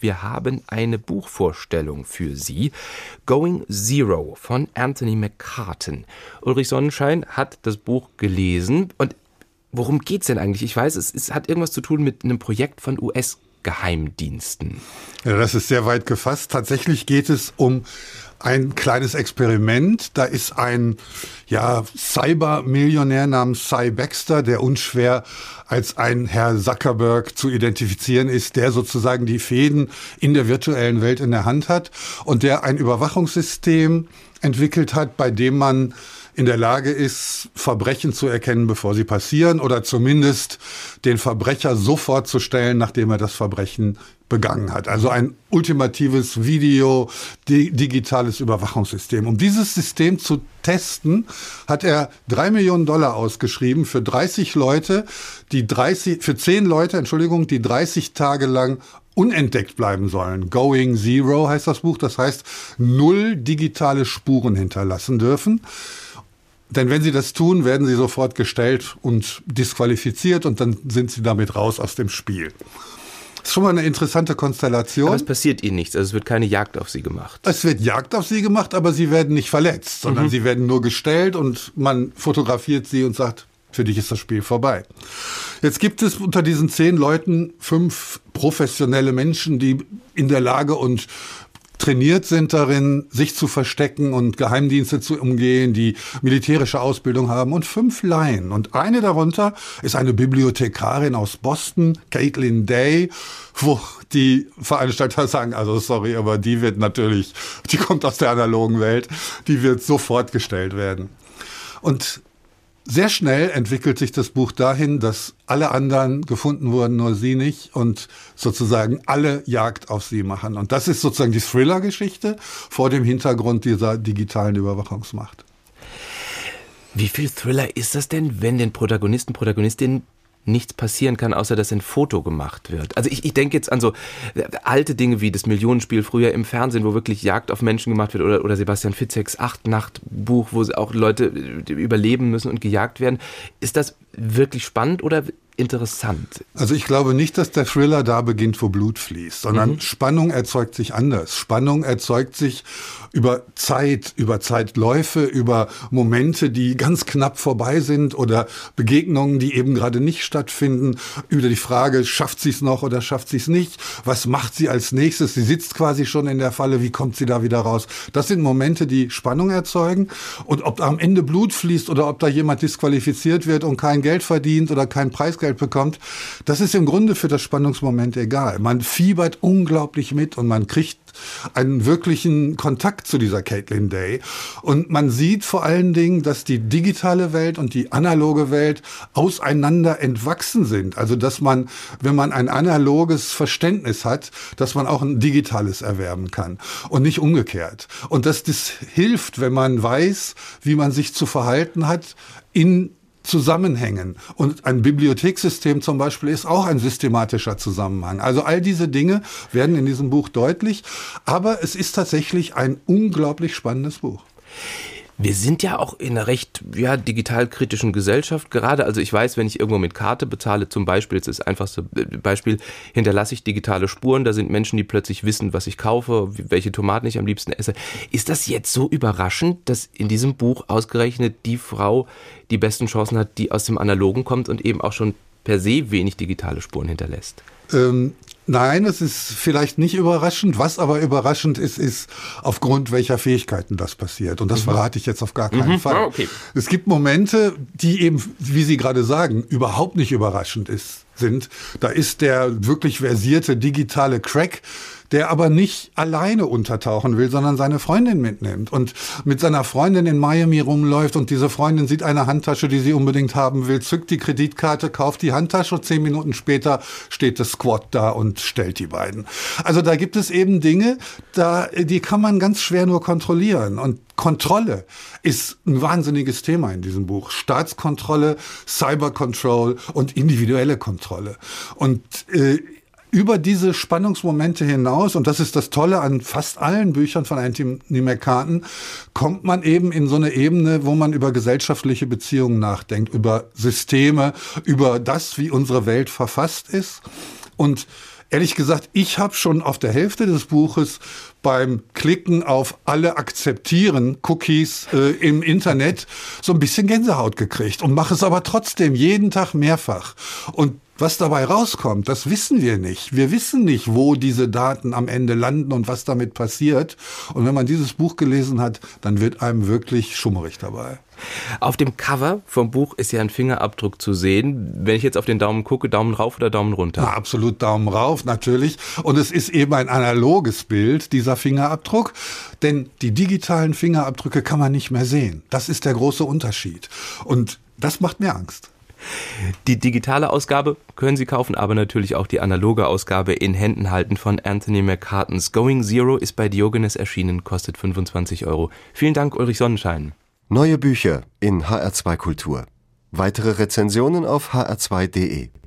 Wir haben eine Buchvorstellung für Sie. Going Zero von Anthony McCartan. Ulrich Sonnenschein hat das Buch gelesen. Und worum geht es denn eigentlich? Ich weiß, es, es hat irgendwas zu tun mit einem Projekt von US- Geheimdiensten. Ja, das ist sehr weit gefasst. Tatsächlich geht es um ein kleines Experiment. Da ist ein ja, Cyber-Millionär namens Cy Baxter, der unschwer als ein Herr Zuckerberg zu identifizieren ist, der sozusagen die Fäden in der virtuellen Welt in der Hand hat und der ein Überwachungssystem entwickelt hat, bei dem man in der Lage ist, Verbrechen zu erkennen, bevor sie passieren oder zumindest den Verbrecher sofort zu stellen, nachdem er das Verbrechen begangen hat. Also ein ultimatives Video, digitales Überwachungssystem. Um dieses System zu testen, hat er drei Millionen Dollar ausgeschrieben für 30 Leute, die 30, für zehn Leute, Entschuldigung, die 30 Tage lang unentdeckt bleiben sollen. Going Zero heißt das Buch. Das heißt, null digitale Spuren hinterlassen dürfen. Denn wenn sie das tun, werden sie sofort gestellt und disqualifiziert und dann sind sie damit raus aus dem Spiel. Das ist schon mal eine interessante Konstellation. Aber es passiert ihnen nichts, also es wird keine Jagd auf sie gemacht. Es wird Jagd auf sie gemacht, aber sie werden nicht verletzt, sondern mhm. sie werden nur gestellt und man fotografiert sie und sagt, für dich ist das Spiel vorbei. Jetzt gibt es unter diesen zehn Leuten fünf professionelle Menschen, die in der Lage und trainiert sind darin, sich zu verstecken und Geheimdienste zu umgehen, die militärische Ausbildung haben und fünf Laien. Und eine darunter ist eine Bibliothekarin aus Boston, Caitlin Day, wo die Veranstalter sagen, also sorry, aber die wird natürlich, die kommt aus der analogen Welt, die wird sofort gestellt werden. Und sehr schnell entwickelt sich das Buch dahin, dass alle anderen gefunden wurden, nur sie nicht und sozusagen alle Jagd auf sie machen. Und das ist sozusagen die Thriller-Geschichte vor dem Hintergrund dieser digitalen Überwachungsmacht. Wie viel Thriller ist das denn, wenn den Protagonisten, Protagonistinnen nichts passieren kann, außer dass ein Foto gemacht wird. Also ich, ich denke jetzt an so äh, alte Dinge wie das Millionenspiel früher im Fernsehen, wo wirklich Jagd auf Menschen gemacht wird oder, oder Sebastian Fitzeks Acht-Nacht-Buch, wo auch Leute äh, überleben müssen und gejagt werden. Ist das wirklich spannend oder interessant. Also ich glaube nicht, dass der Thriller da beginnt, wo Blut fließt, sondern mhm. Spannung erzeugt sich anders. Spannung erzeugt sich über Zeit, über Zeitläufe, über Momente, die ganz knapp vorbei sind oder Begegnungen, die eben gerade nicht stattfinden, über die Frage, schafft sie es noch oder schafft sie es nicht? Was macht sie als nächstes? Sie sitzt quasi schon in der Falle, wie kommt sie da wieder raus? Das sind Momente, die Spannung erzeugen und ob am Ende Blut fließt oder ob da jemand disqualifiziert wird und kein Geld verdient oder kein Preisgeld Preisgeld bekommt, das ist im Grunde für das Spannungsmoment egal. Man fiebert unglaublich mit und man kriegt einen wirklichen Kontakt zu dieser Caitlin Day. Und man sieht vor allen Dingen, dass die digitale Welt und die analoge Welt auseinander entwachsen sind. Also, dass man, wenn man ein analoges Verständnis hat, dass man auch ein digitales erwerben kann und nicht umgekehrt. Und dass das hilft, wenn man weiß, wie man sich zu verhalten hat in Zusammenhängen. Und ein Bibliothekssystem zum Beispiel ist auch ein systematischer Zusammenhang. Also all diese Dinge werden in diesem Buch deutlich. Aber es ist tatsächlich ein unglaublich spannendes Buch. Wir sind ja auch in einer recht ja, digital kritischen Gesellschaft gerade. Also ich weiß, wenn ich irgendwo mit Karte bezahle, zum Beispiel, jetzt ist das einfachste Beispiel, hinterlasse ich digitale Spuren. Da sind Menschen, die plötzlich wissen, was ich kaufe, welche Tomaten ich am liebsten esse. Ist das jetzt so überraschend, dass in diesem Buch ausgerechnet die Frau die besten Chancen hat, die aus dem Analogen kommt und eben auch schon per se wenig digitale Spuren hinterlässt? Ähm, Nein, es ist vielleicht nicht überraschend. Was aber überraschend ist, ist, aufgrund welcher Fähigkeiten das passiert. Und das mhm. verrate ich jetzt auf gar keinen mhm. Fall. Oh, okay. Es gibt Momente, die eben, wie Sie gerade sagen, überhaupt nicht überraschend ist, sind. Da ist der wirklich versierte digitale Crack der aber nicht alleine untertauchen will, sondern seine Freundin mitnimmt und mit seiner Freundin in Miami rumläuft und diese Freundin sieht eine Handtasche, die sie unbedingt haben will, zückt die Kreditkarte, kauft die Handtasche zehn Minuten später steht das Squad da und stellt die beiden. Also da gibt es eben Dinge, da, die kann man ganz schwer nur kontrollieren und Kontrolle ist ein wahnsinniges Thema in diesem Buch. Staatskontrolle, Cybercontrol und individuelle Kontrolle. Und äh, über diese Spannungsmomente hinaus, und das ist das Tolle an fast allen Büchern von Anthony McCartan, kommt man eben in so eine Ebene, wo man über gesellschaftliche Beziehungen nachdenkt, über Systeme, über das, wie unsere Welt verfasst ist. Und Ehrlich gesagt, ich habe schon auf der Hälfte des Buches beim Klicken auf alle akzeptieren Cookies äh, im Internet so ein bisschen Gänsehaut gekriegt und mache es aber trotzdem jeden Tag mehrfach. Und was dabei rauskommt, das wissen wir nicht. Wir wissen nicht, wo diese Daten am Ende landen und was damit passiert. Und wenn man dieses Buch gelesen hat, dann wird einem wirklich schummerig dabei. Auf dem Cover vom Buch ist ja ein Fingerabdruck zu sehen. Wenn ich jetzt auf den Daumen gucke, Daumen rauf oder Daumen runter? Na, absolut Daumen rauf, natürlich. Und es ist eben ein analoges Bild, dieser Fingerabdruck. Denn die digitalen Fingerabdrücke kann man nicht mehr sehen. Das ist der große Unterschied. Und das macht mir Angst. Die digitale Ausgabe können Sie kaufen, aber natürlich auch die analoge Ausgabe in Händen halten von Anthony McCartens. Going Zero ist bei Diogenes erschienen, kostet 25 Euro. Vielen Dank, Ulrich Sonnenschein. Neue Bücher in HR2 Kultur. Weitere Rezensionen auf hr2.de.